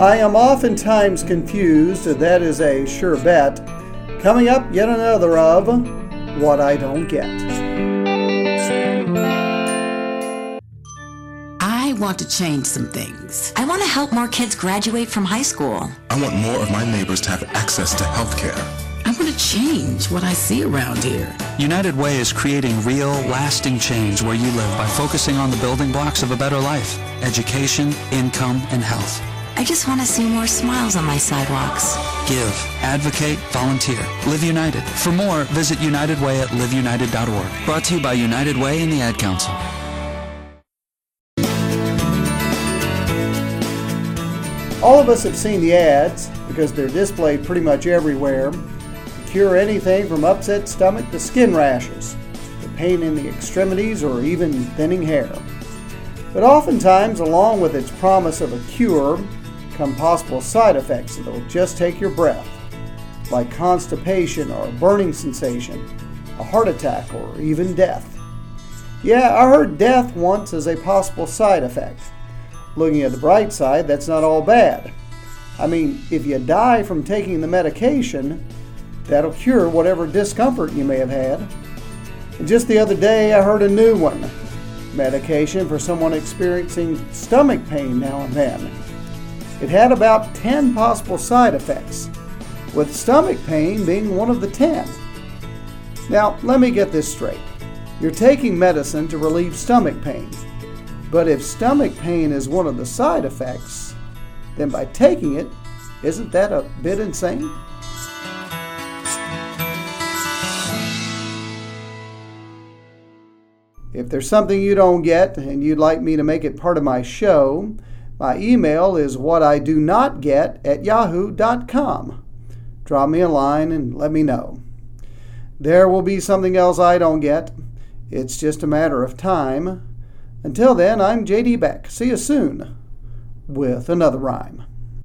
I am oftentimes confused, that is a sure bet. Coming up, yet another of What I Don't Get. I want to change some things. I want to help more kids graduate from high school. I want more of my neighbors to have access to health care. I want to change what I see around here. United Way is creating real, lasting change where you live by focusing on the building blocks of a better life education, income, and health. I just want to see more smiles on my sidewalks. Give, advocate, volunteer. Live United. For more, visit United Way at liveunited.org. Brought to you by United Way and the Ad Council. All of us have seen the ads because they're displayed pretty much everywhere to cure anything from upset stomach to skin rashes, to pain in the extremities, or even thinning hair. But oftentimes, along with its promise of a cure, come possible side effects that'll just take your breath, like constipation or a burning sensation, a heart attack, or even death. Yeah, I heard death once as a possible side effect. Looking at the bright side, that's not all bad. I mean, if you die from taking the medication, that'll cure whatever discomfort you may have had. And just the other day, I heard a new one medication for someone experiencing stomach pain now and then. It had about 10 possible side effects, with stomach pain being one of the 10. Now, let me get this straight. You're taking medicine to relieve stomach pain. But if stomach pain is one of the side effects, then by taking it, isn't that a bit insane? If there's something you don't get and you'd like me to make it part of my show, my email is what I do not get at yahoo.com. Drop me a line and let me know. There will be something else I don't get. It's just a matter of time. Until then, I'm JD Beck. See you soon with another rhyme.